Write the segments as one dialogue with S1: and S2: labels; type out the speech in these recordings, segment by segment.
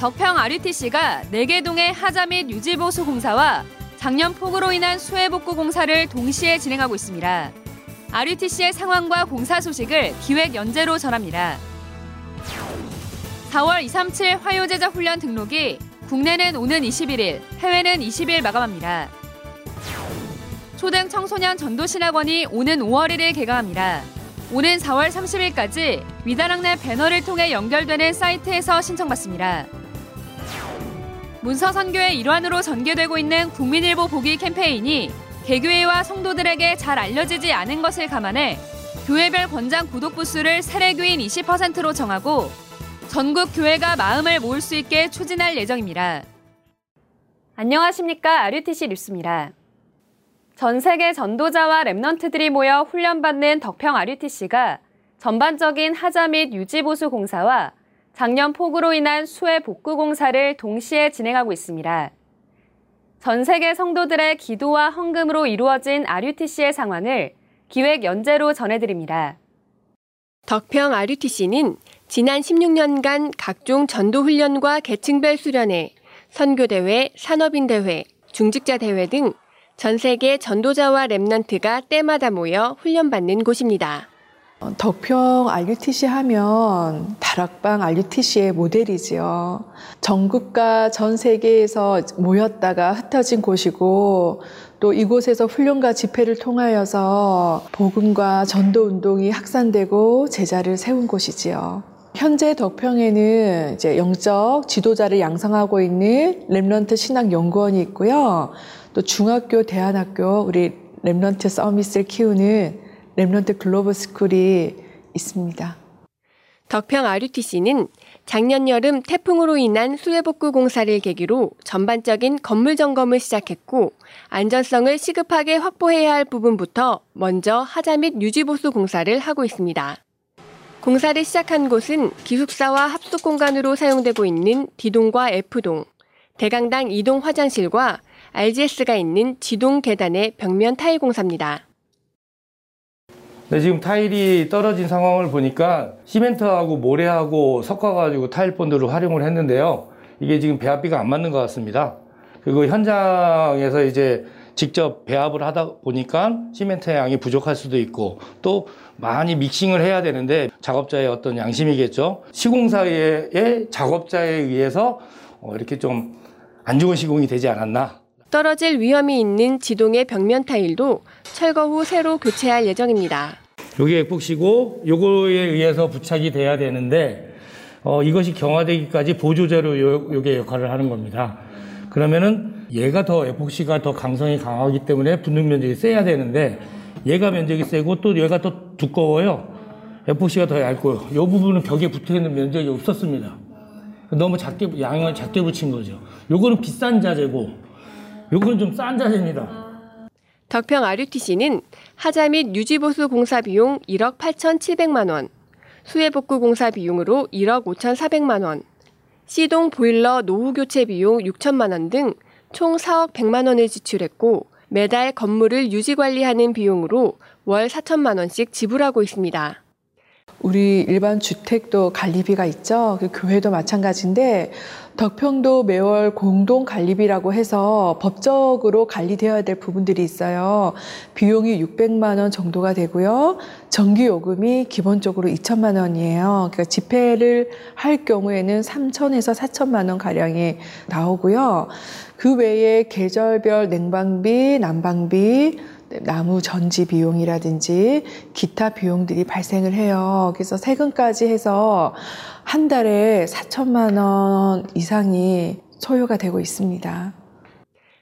S1: 덕평 RUTC가 4개동의 하자 및 유지보수 공사와 작년 폭우로 인한 수해복구 공사를 동시에 진행하고 있습니다. RUTC의 상황과 공사 소식을 기획 연재로 전합니다. 4월 237 화요제자 훈련 등록이 국내는 오는 21일, 해외는 20일 마감합니다. 초등 청소년 전도신학원이 오는 5월 1일 개강합니다. 오는 4월 30일까지 위다랑내 배너를 통해 연결되는 사이트에서 신청받습니다. 문서 선교의 일환으로 전개되고 있는 국민일보 보기 캠페인이 개교회와 성도들에게 잘 알려지지 않은 것을 감안해 교회별 권장 구독 부수를 사례교인 20%로 정하고 전국 교회가 마음을 모을 수 있게 추진할 예정입니다. 안녕하십니까. RUTC 뉴스입니다. 전 세계 전도자와 랩넌트들이 모여 훈련받는 덕평 RUTC가 전반적인 하자 및 유지보수 공사와 작년 폭우로 인한 수해 복구 공사를 동시에 진행하고 있습니다. 전 세계 성도들의 기도와 헌금으로 이루어진 RUTC의 상황을 기획 연재로 전해드립니다.
S2: 덕평 RUTC는 지난 16년간 각종 전도훈련과 계층별 수련회, 선교대회, 산업인대회, 중직자대회 등 전 세계 전도자와 랩넌트가 때마다 모여 훈련받는 곳입니다.
S3: 덕평 RUTC 하면 다락방 RUTC의 모델이지요. 전국과 전 세계에서 모였다가 흩어진 곳이고 또 이곳에서 훈련과 집회를 통하여서 복음과 전도 운동이 확산되고 제자를 세운 곳이지요. 현재 덕평에는 이제 영적 지도자를 양성하고 있는 랩런트 신학 연구원이 있고요. 또 중학교, 대안학교 우리 Remnant Summit을 키우는 Remnant Global School이 있습니다.
S2: 덕평 RUTC는 작년 여름 태풍으로 인한 수해복구 공사를 계기로 전반적인 건물 점검을 시작했고 안전성을 시급하게 확보해야 할 부분부터 먼저 하자 및 유지보수 공사를 하고 있습니다. 공사를 시작한 곳은 기숙사와 합숙 공간으로 사용되고 있는 D동과 F동, 대강당 2동 화장실과 RGS가 있는 지동 계단의 벽면 타일 공사입니다.
S4: 네, 지금 타일이 떨어진 상황을 보니까 시멘트하고 모래하고 섞어가지고 타일 본드를 활용을 했는데요. 이게 지금 배합비가 안 맞는 것 같습니다. 그리고 현장에서 이제 직접 배합을 하다 보니까 시멘트 양이 부족할 수도 있고 또 많이 믹싱을 해야 되는데 작업자의 어떤 양심이겠죠. 시공사의 작업자에 의해서 어, 이렇게 좀 안 좋은 시공이 되지 않았나
S2: 떨어질 위험이 있는 지동의 벽면 타일도 철거 후 새로 교체할 예정입니다.
S4: 요게 에폭시고 요거에 의해서 부착이 돼야 되는데 어, 이것이 경화되기까지 보조제로 요, 요게 역할을 하는 겁니다. 그러면은 얘가 더 에폭시가 더 강성이 강하기 때문에 붙는 면적이 세야 되는데 얘가 면적이 세고 또 얘가 더 두꺼워요. 에폭시가 더 얇고요. 이 부분은 벽에 붙어 있는 면적이 없었습니다. 너무 작게 양을 작게 붙인 거죠. 요거는 비싼 자재고 요거는 좀 싼 자재입니다.
S2: 덕평 RUTC는 하자 및 유지보수 공사 비용 1억 8,700만 원, 수해복구 공사 비용으로 1억 5,400만 원, 시동 보일러 노후 교체 비용 6천만 원 등 총 4억 100만 원을 지출했고 매달 건물을 유지 관리하는 비용으로 월 4천만 원씩 지불하고 있습니다.
S3: 우리 일반 주택도 관리비가 있죠. 그 교회도 마찬가지인데 덕평도 매월 공동 관리비라고 해서 법적으로 관리되어야 될 부분들이 있어요. 비용이 600만 원 정도가 되고요. 전기 요금이 기본적으로 2천만 원이에요. 그러니까 집회를 할 경우에는 3천에서 4천만 원 가량이 나오고요. 그 외에 계절별 냉방비, 난방비, 나무 전지 비용이라든지 기타 비용들이 발생을 해요. 그래서 세금까지 해서 한 달에 4천만 원 이상이 소요가 되고 있습니다.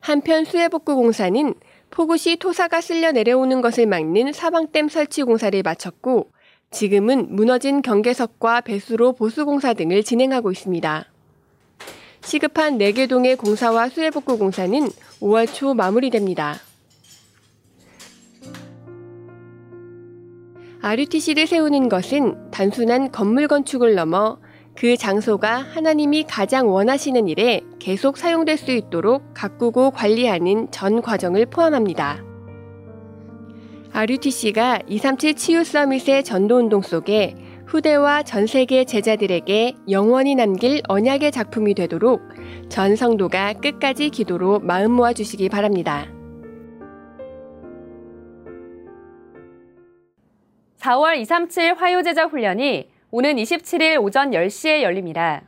S2: 한편 수해복구 공사는 폭우 시 토사가 쓸려 내려오는 것을 막는 사방댐 설치 공사를 마쳤고 지금은 무너진 경계석과 배수로 보수 공사 등을 진행하고 있습니다. 시급한 4개 동의 공사와 수해복구 공사는 5월 초 마무리됩니다. RUTC를 세우는 것은 단순한 건물 건축을 넘어 그 장소가 하나님이 가장 원하시는 일에 계속 사용될 수 있도록 가꾸고 관리하는 전 과정을 포함합니다. RUTC가 237 치유 서밋의 전도 운동 속에 후대와 전 세계 제자들에게 영원히 남길 언약의 작품이 되도록 전 성도가 끝까지 기도로 마음 모아 주시기 바랍니다.
S1: 4월 237 화요제자 훈련이 오는 27일 오전 10시에 열립니다.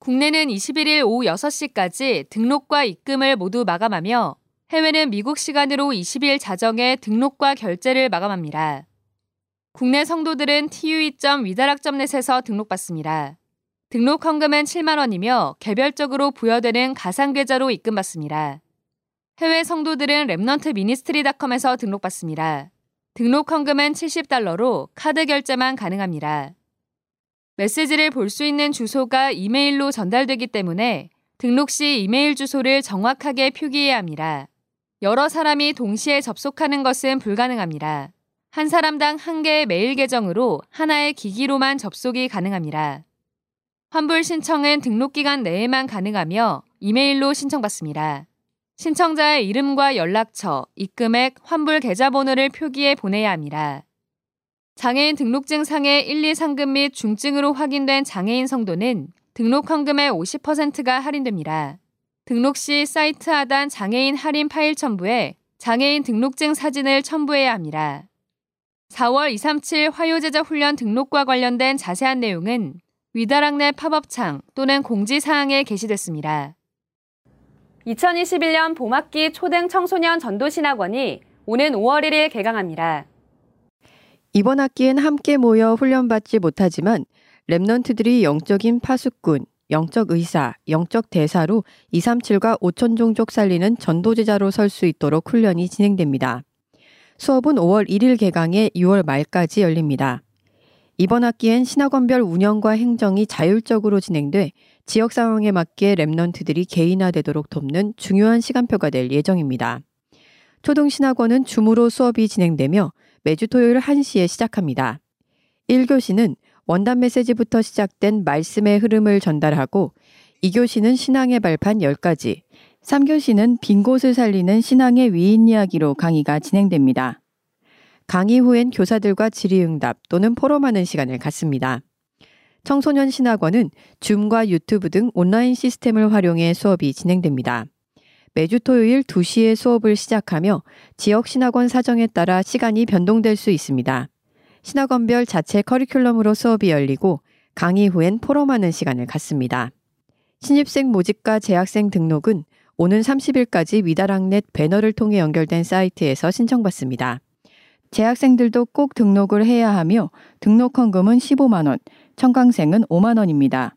S1: 국내는 21일 오후 6시까지 등록과 입금을 모두 마감하며 해외는 미국 시간으로 20일 자정에 등록과 결제를 마감합니다. 국내 성도들은 tue.위다락점넷에서 등록받습니다. 등록 헌금은 7만 원이며 개별적으로 부여되는 가상 계좌로 입금받습니다. 해외 성도들은 Remnant Ministry닷컴에서 등록받습니다. 등록 헌금은 70달러로 카드 결제만 가능합니다. 메시지를 볼 수 있는 주소가 이메일로 전달되기 때문에 등록 시 이메일 주소를 정확하게 표기해야 합니다. 여러 사람이 동시에 접속하는 것은 불가능합니다. 한 사람당 한 개의 메일 계정으로 하나의 기기로만 접속이 가능합니다. 환불 신청은 등록 기간 내에만 가능하며 이메일로 신청받습니다. 신청자의 이름과 연락처, 입금액, 환불 계좌번호를 표기해 보내야 합니다. 장애인 등록증 상의 1, 2 상금 및 중증으로 확인된 장애인 성도는 등록 헌금의 50%가 할인됩니다. 등록 시 사이트 하단 장애인 할인 파일 첨부에 장애인 등록증 사진을 첨부해야 합니다. 4월 237 화요제자 훈련 등록과 관련된 자세한 내용은 위다락내 팝업창 또는 공지사항에 게시됐습니다. 2021년 봄학기 초등 청소년 전도신학원이 오는 5월 1일 개강합니다.
S5: 이번 학기엔 함께 모여 훈련받지 못하지만 랩넌트들이 영적인 파수꾼, 영적 의사, 영적 대사로 237과 5천 종족 살리는 전도제자로 설 수 있도록 훈련이 진행됩니다. 수업은 5월 1일 개강해 6월 말까지 열립니다. 이번 학기엔 신학원별 운영과 행정이 자율적으로 진행돼 지역 상황에 맞게 랩넌트들이 개인화되도록 돕는 중요한 시간표가 될 예정입니다. 초등신학원은 줌으로 수업이 진행되며 매주 토요일 1시에 시작합니다. 1교시는 원단 메시지부터 시작된 말씀의 흐름을 전달하고 2교시는 신앙의 발판 10가지, 3교시는 빈 곳을 살리는 신앙의 위인 이야기로 강의가 진행됩니다. 강의 후엔 교사들과 질의응답 또는 포럼하는 시간을 갖습니다. 청소년 신학원은 줌과 유튜브 등 온라인 시스템을 활용해 수업이 진행됩니다. 매주 토요일 2시에 수업을 시작하며 지역 신학원 사정에 따라 시간이 변동될 수 있습니다. 신학원별 자체 커리큘럼으로 수업이 열리고 강의 후엔 포럼하는 시간을 갖습니다. 신입생 모집과 재학생 등록은 오는 30일까지 위다락넷 배너를 통해 연결된 사이트에서 신청받습니다. 재학생들도 꼭 등록을 해야 하며 등록 헌금은 15만 원, 청강생은 5만 원입니다.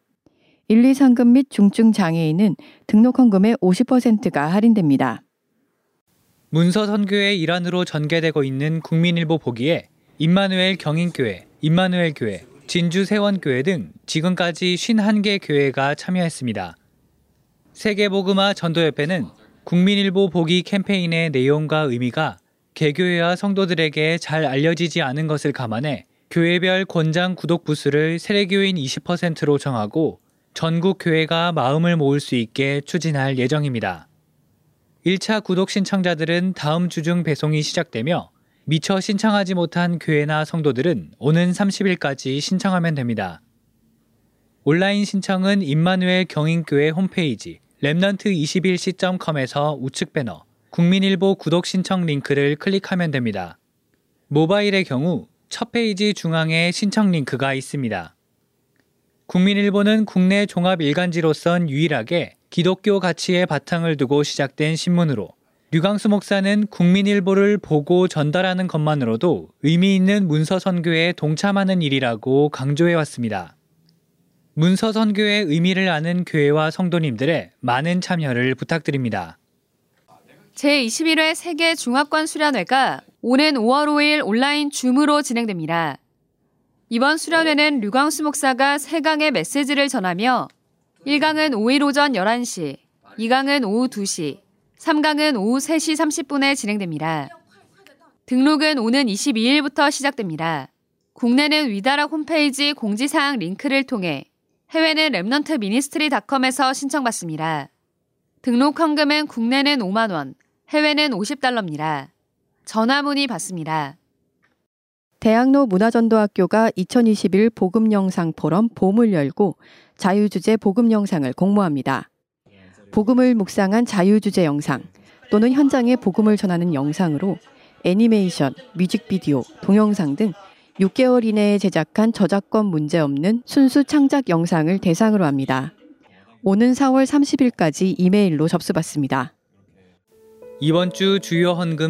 S5: 1, 2 상금 및 중증 장애인은 등록 헌금의 50%가 할인됩니다.
S6: 문서 선교의 일환으로 전개되고 있는 국민일보 보기에 임마누엘 경인교회, 임마누엘 교회, 진주 세원교회 등 지금까지 51개 교회가 참여했습니다. 세계복음화 전도협회는 국민일보 보기 캠페인의 내용과 의미가 개교회와 성도들에게 잘 알려지지 않은 것을 감안해 교회별 권장 구독 부수를 세례교인 20%로 정하고 전국 교회가 마음을 모을 수 있게 추진할 예정입니다. 1차 구독 신청자들은 다음 주 중 배송이 시작되며 미처 신청하지 못한 교회나 성도들은 오는 30일까지 신청하면 됩니다. 온라인 신청은 임마누엘 경인교회 홈페이지 랩넌트21c.com에서 우측 배너 국민일보 구독 신청 링크를 클릭하면 됩니다. 모바일의 경우 첫 페이지 중앙에 신청 링크가 있습니다. 국민일보는 국내 종합 일간지로선 유일하게 기독교 가치의 바탕을 두고 시작된 신문으로 류광수 목사는 국민일보를 보고 전달하는 것만으로도 의미 있는 문서 선교에 동참하는 일이라고 강조해 왔습니다. 문서 선교의 의미를 아는 교회와 성도님들의 많은 참여를 부탁드립니다.
S1: 제21회 세계 중화권 수련회가 오는 5월 5일 온라인 줌으로 진행됩니다. 이번 수련회는 류광수 목사가 3강의 메시지를 전하며 1강은 5일 오전 11시, 2강은 오후 2시, 3강은 오후 3시 30분에 진행됩니다. 등록은 오는 22일부터 시작됩니다. 국내는 위다락 홈페이지 공지사항 링크를 통해 해외는 Remnant Ministry닷컴에서 신청받습니다. 등록 헌금은 국내는 5만원, 해외는 50달러입니다. 전화 문의 받습니다.
S5: 대학로 문화전도학교가 2021 복음영상 포럼 봄을 열고 자유주제 복음 영상을 공모합니다. 복음을 묵상한 자유주제 영상 또는 현장의 복음을 전하는 영상으로 애니메이션, 뮤직비디오, 동영상 등 6개월 이내에 제작한 저작권 문제 없는 순수 창작 영상을 대상으로 합니다. 오는 4월 30일까지 이메일로 접수받습니다.
S6: 이번 주 주요 헌금